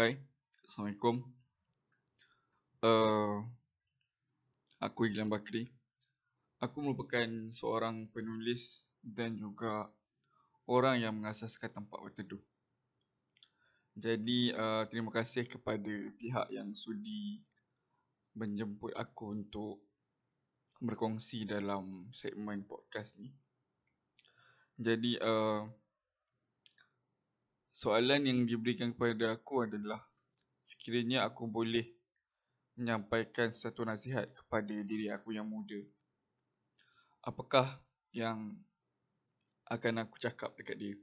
Hai, Assalamualaikum. Uh, aku Iglan Bakri. Aku merupakan seorang penulis dan juga orang yang mengasaskan tempat berteduh. Jadi, uh, terima kasih kepada pihak yang sudi menjemput aku untuk berkongsi dalam segmen podcast ni. Jadi, uh, soalan yang diberikan kepada aku adalah sekiranya aku boleh menyampaikan satu nasihat kepada diri aku yang muda. Apakah yang akan aku cakap dekat dia?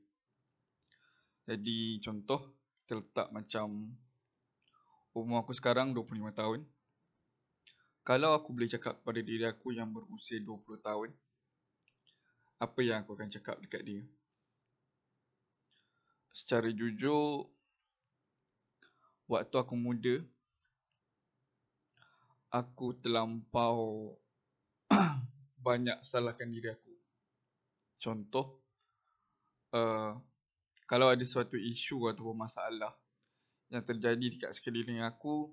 Jadi contoh terletak macam umur aku sekarang 25 tahun. Kalau aku boleh cakap kepada diri aku yang berusia 20 tahun, apa yang aku akan cakap dekat dia? Secara jujur waktu aku muda aku terlampau banyak salahkan diri aku. Contoh uh, kalau ada suatu isu atau masalah yang terjadi dekat sekeliling aku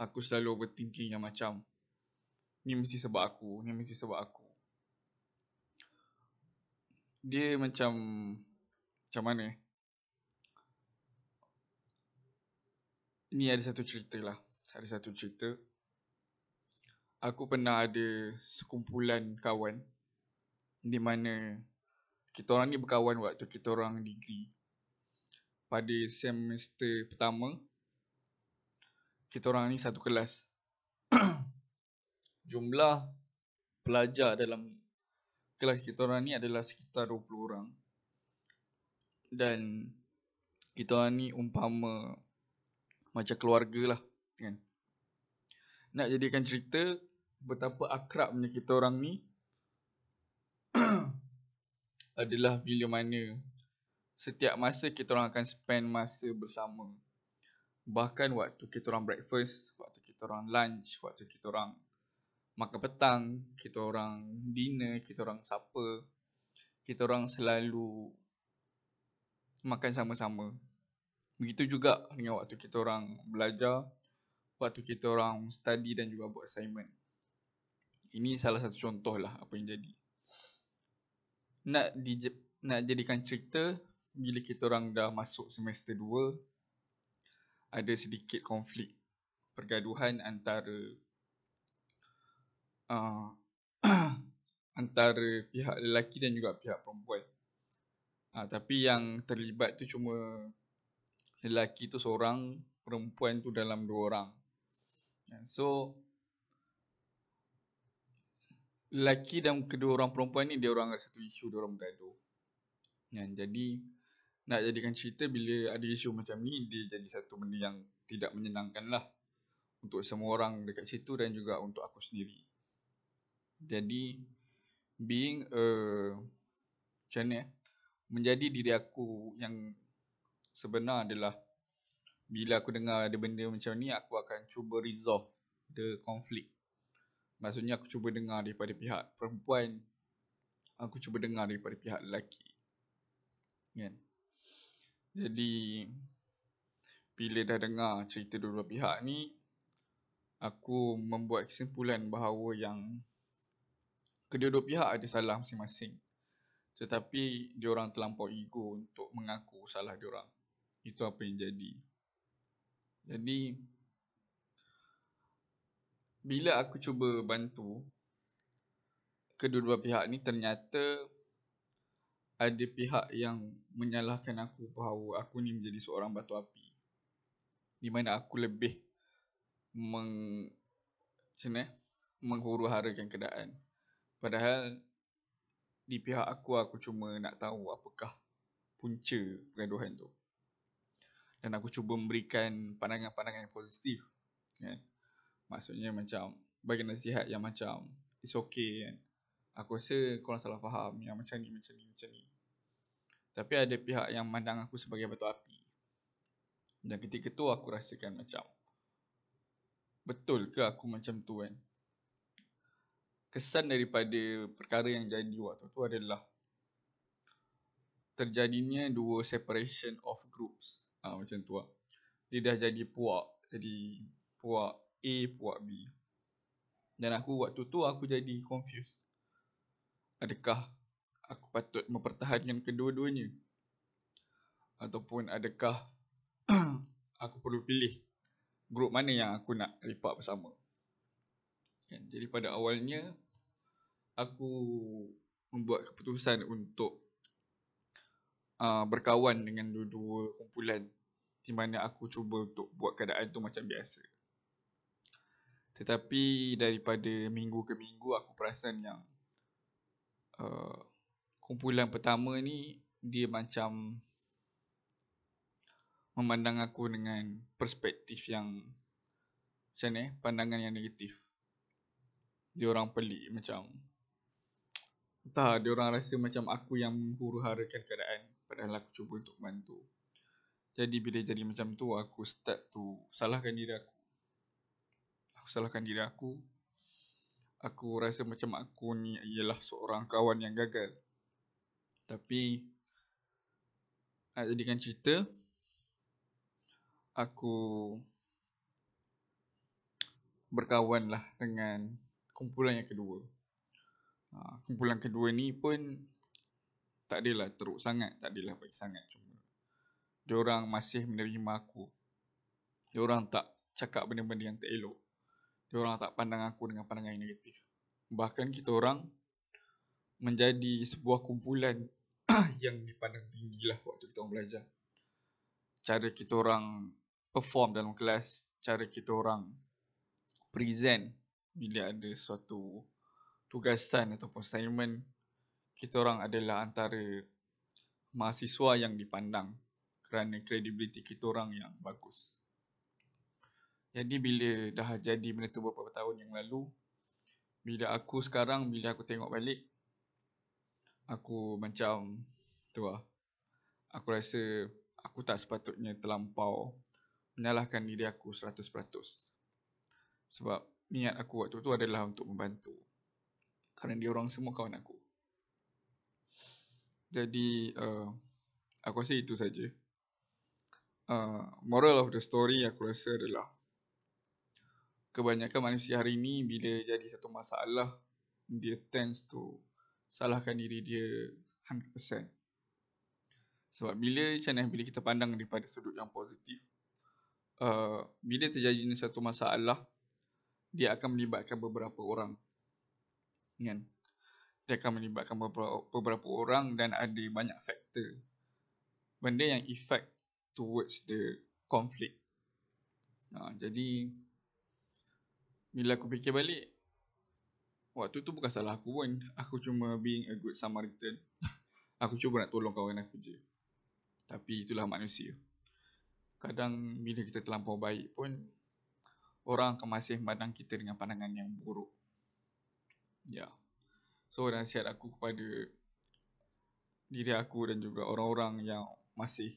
aku selalu overthinking yang macam ni mesti sebab aku, ni mesti sebab aku. Dia macam macam mana? Eh? Ni ada satu cerita lah. Ada satu cerita. Aku pernah ada sekumpulan kawan di mana kita orang ni berkawan waktu kita orang degree. Pada semester pertama, kita orang ni satu kelas. Jumlah pelajar dalam kelas kita orang ni adalah sekitar 20 orang. Dan kita orang ni umpama macam keluarga lah kan. Nak jadikan cerita betapa akrabnya kita orang ni adalah bila mana setiap masa kita orang akan spend masa bersama. Bahkan waktu kita orang breakfast, waktu kita orang lunch, waktu kita orang makan petang, kita orang dinner, kita orang supper, kita orang selalu makan sama-sama. Begitu juga dengan waktu kita orang belajar, waktu kita orang study dan juga buat assignment. Ini salah satu contoh lah apa yang jadi. Nak di, nak jadikan cerita bila kita orang dah masuk semester 2 ada sedikit konflik pergaduhan antara uh, antara pihak lelaki dan juga pihak perempuan. Uh, tapi yang terlibat tu cuma lelaki tu seorang, perempuan tu dalam dua orang. Ya, so lelaki dan kedua orang perempuan ni dia orang ada satu isu dia orang bergaduh. Ya, jadi nak jadikan cerita bila ada isu macam ni dia jadi satu benda yang tidak menyenangkan lah untuk semua orang dekat situ dan juga untuk aku sendiri. Jadi being a macam ni eh, menjadi diri aku yang sebenar adalah bila aku dengar ada benda macam ni aku akan cuba resolve the conflict. Maksudnya aku cuba dengar daripada pihak perempuan, aku cuba dengar daripada pihak lelaki. Kan? Jadi bila dah dengar cerita dua-dua pihak ni aku membuat kesimpulan bahawa yang kedua-dua pihak ada salah masing-masing. Tetapi diorang terlampau ego untuk mengaku salah diorang. Itu apa yang jadi. Jadi bila aku cuba bantu kedua-dua pihak ni ternyata ada pihak yang menyalahkan aku bahawa aku ni menjadi seorang batu api. Di mana aku lebih meng macam menghuru harakan keadaan. Padahal di pihak aku aku cuma nak tahu apakah punca pergaduhan tu dan aku cuba memberikan pandangan-pandangan yang positif kan maksudnya macam bagi nasihat yang macam it's okay kan. Aku rasa korang salah faham yang macam ni macam ni macam ni. Tapi ada pihak yang memandang aku sebagai batu api. Dan ketika tu aku rasakan macam betul ke aku macam tu kan? Kesan daripada perkara yang jadi waktu tu adalah terjadinya dua separation of groups ha, macam tu lah. dia dah jadi puak. Jadi puak A, puak B. Dan aku waktu tu aku jadi confused. Adakah aku patut mempertahankan kedua-duanya? Ataupun adakah aku perlu pilih grup mana yang aku nak lipat bersama? Kan? Jadi pada awalnya aku membuat keputusan untuk uh, berkawan dengan dua-dua kumpulan di mana aku cuba untuk buat keadaan tu macam biasa. Tetapi daripada minggu ke minggu aku perasan yang uh, kumpulan pertama ni dia macam memandang aku dengan perspektif yang macam ni, pandangan yang negatif. Dia orang pelik macam entah dia orang rasa macam aku yang menghuru-harakan keadaan padahal aku cuba untuk bantu. Jadi bila jadi macam tu aku start tu salahkan diri aku. Aku salahkan diri aku. Aku rasa macam aku ni ialah seorang kawan yang gagal. Tapi nak jadikan cerita aku berkawan lah dengan kumpulan yang kedua. Ha, kumpulan kedua ni pun tak adalah teruk sangat, tak adalah baik sangat cuma dia orang masih menerima aku. Dia orang tak cakap benda-benda yang tak elok. Dia orang tak pandang aku dengan pandangan yang negatif. Bahkan kita orang menjadi sebuah kumpulan yang dipandang tinggi lah waktu kita orang belajar. Cara kita orang perform dalam kelas, cara kita orang present bila ada suatu tugasan atau assignment, kita orang adalah antara mahasiswa yang dipandang kerana kredibiliti kita orang yang bagus. Jadi bila dah jadi benda tu beberapa tahun yang lalu, bila aku sekarang, bila aku tengok balik, aku macam tu lah. Aku rasa aku tak sepatutnya terlampau menyalahkan diri aku 100%. Sebab niat aku waktu tu adalah untuk membantu. Kerana dia orang semua kawan aku. Jadi uh, aku rasa itu saja uh, moral of the story aku rasa adalah kebanyakan manusia hari ini bila jadi satu masalah dia tends to salahkan diri dia 100%. Sebab bila mana bila kita pandang daripada sudut yang positif uh, bila terjadi satu masalah dia akan melibatkan beberapa orang. Kan? Dia akan melibatkan beberapa, beberapa orang dan ada banyak faktor. Benda yang efek towards the conflict. Ha, jadi bila aku fikir balik waktu tu bukan salah aku pun. Aku cuma being a good Samaritan. aku cuba nak tolong kawan aku je. Tapi itulah manusia. Kadang bila kita terlampau baik pun orang akan masih memandang kita dengan pandangan yang buruk. Ya. Yeah. So nasihat aku kepada diri aku dan juga orang-orang yang masih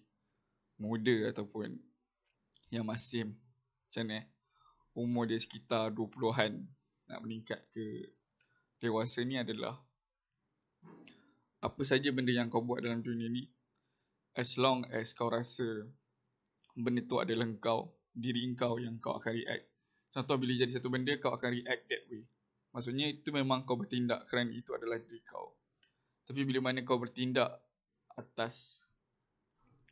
muda ataupun yang masih macam ni umur dia sekitar 20-an nak meningkat ke dewasa ni adalah apa saja benda yang kau buat dalam dunia ni as long as kau rasa benda tu adalah kau diri kau yang kau akan react. Contoh bila jadi satu benda kau akan react that way maksudnya itu memang kau bertindak kerana itu adalah diri kau. Tapi bila mana kau bertindak atas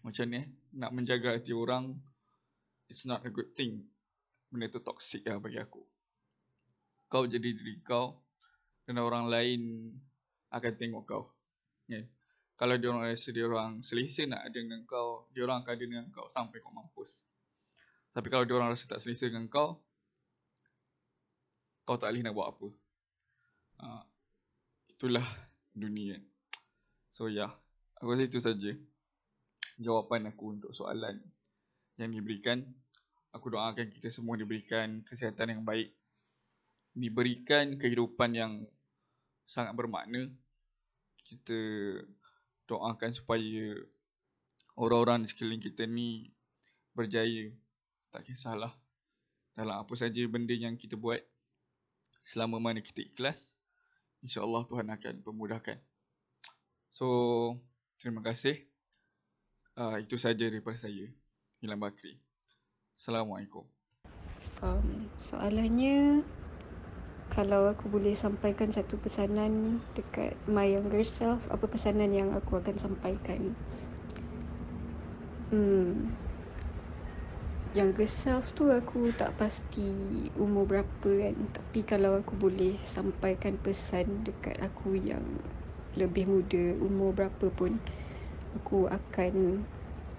macam ni nak menjaga hati orang it's not a good thing. Benda tu toxic lah bagi aku. Kau jadi diri kau dan orang lain akan tengok kau. Kan kalau dia orang rasa dia orang selesa nak ada dengan kau dia orang akan ada dengan kau sampai kau mampus. Tapi kalau dia orang rasa tak selesa dengan kau kau tak boleh nak buat apa uh, itulah dunia so yeah. aku rasa itu saja jawapan aku untuk soalan yang diberikan. Aku doakan kita semua diberikan kesihatan yang baik. Diberikan kehidupan yang sangat bermakna. Kita doakan supaya orang-orang di sekeliling kita ni berjaya. Tak kisahlah dalam apa saja benda yang kita buat. Selama mana kita ikhlas, insyaAllah Tuhan akan pemudahkan. So, terima kasih. Uh, itu saja daripada saya, Milan Bakri. Assalamualaikum. Um, soalannya kalau aku boleh sampaikan satu pesanan dekat my younger self, apa pesanan yang aku akan sampaikan? Hmm. Younger self tu aku tak pasti umur berapa kan. Tapi kalau aku boleh sampaikan pesan dekat aku yang lebih muda, umur berapa pun, aku akan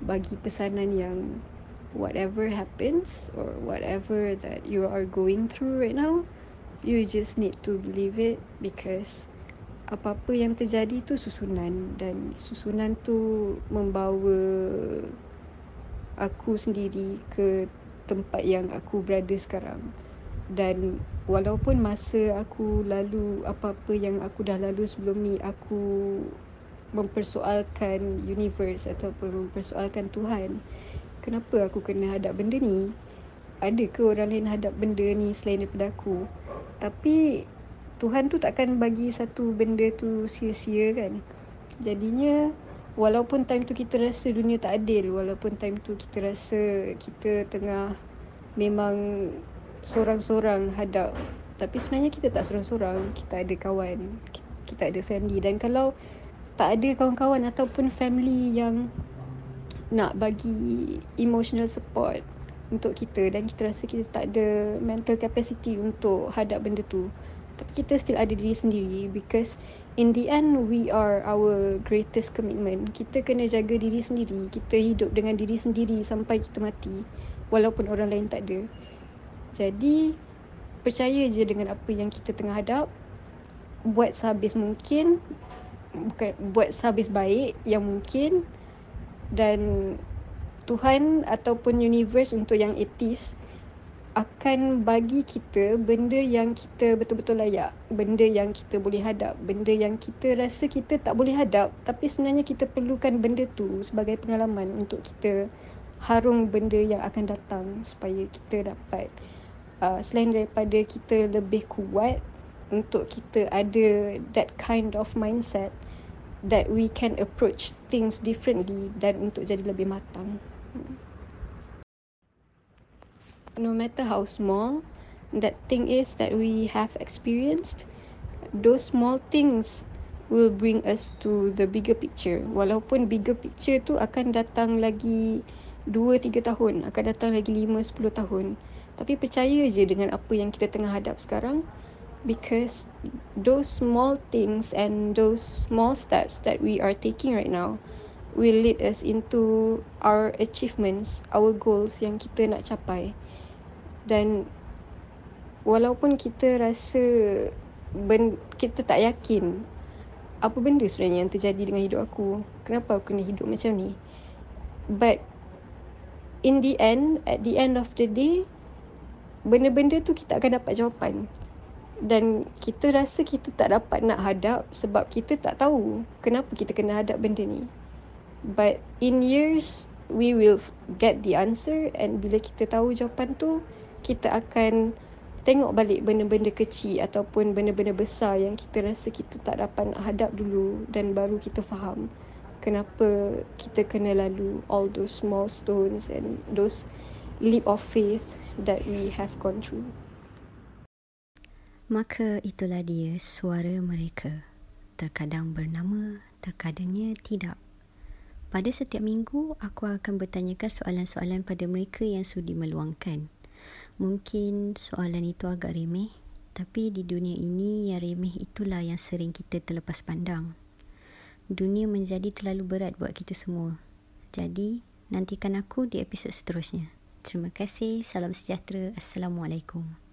bagi pesanan yang whatever happens or whatever that you are going through right now, you just need to believe it because apa-apa yang terjadi tu susunan dan susunan tu membawa aku sendiri ke tempat yang aku berada sekarang. Dan walaupun masa aku lalu apa-apa yang aku dah lalu sebelum ni aku mempersoalkan universe ataupun mempersoalkan Tuhan kenapa aku kena hadap benda ni? Ada ke orang lain hadap benda ni selain daripada aku? Tapi Tuhan tu takkan bagi satu benda tu sia-sia kan. Jadinya walaupun time tu kita rasa dunia tak adil, walaupun time tu kita rasa kita tengah memang seorang-seorang hadap tapi sebenarnya kita tak seorang-seorang, kita ada kawan, kita ada family. Dan kalau tak ada kawan-kawan ataupun family yang nak bagi emotional support untuk kita dan kita rasa kita tak ada mental capacity untuk hadap benda tu tapi kita still ada diri sendiri because in the end we are our greatest commitment. Kita kena jaga diri sendiri. Kita hidup dengan diri sendiri sampai kita mati walaupun orang lain tak ada. Jadi percaya je dengan apa yang kita tengah hadap. Buat sehabis mungkin bukan buat sehabis baik yang mungkin. Dan Tuhan ataupun universe untuk yang etis akan bagi kita benda yang kita betul-betul layak, benda yang kita boleh hadap, benda yang kita rasa kita tak boleh hadap tapi sebenarnya kita perlukan benda tu sebagai pengalaman untuk kita harung benda yang akan datang supaya kita dapat uh, selain daripada kita lebih kuat untuk kita ada that kind of mindset that we can approach things differently dan untuk jadi lebih matang no matter how small that thing is that we have experienced, those small things will bring us to the bigger picture. Walaupun bigger picture tu akan datang lagi 2-3 tahun, akan datang lagi 5-10 tahun. Tapi percaya je dengan apa yang kita tengah hadap sekarang because those small things and those small steps that we are taking right now will lead us into our achievements, our goals yang kita nak capai dan walaupun kita rasa ben, kita tak yakin apa benda sebenarnya yang terjadi dengan hidup aku kenapa aku kena hidup macam ni? But in the end at the end of the day benda-benda tu kita akan dapat jawapan. Dan kita rasa kita tak dapat nak hadap sebab kita tak tahu kenapa kita kena hadap benda ni. But in years we will get the answer and bila kita tahu jawapan tu kita akan tengok balik benda-benda kecil ataupun benda-benda besar yang kita rasa kita tak dapat nak hadap dulu dan baru kita faham kenapa kita kena lalu all those small stones and those leap of faith that we have gone through. Maka itulah dia suara mereka. Terkadang bernama, terkadangnya tidak. Pada setiap minggu, aku akan bertanyakan soalan-soalan pada mereka yang sudi meluangkan. Mungkin soalan itu agak remeh, tapi di dunia ini yang remeh itulah yang sering kita terlepas pandang. Dunia menjadi terlalu berat buat kita semua. Jadi, nantikan aku di episod seterusnya. Terima kasih. Salam sejahtera. Assalamualaikum.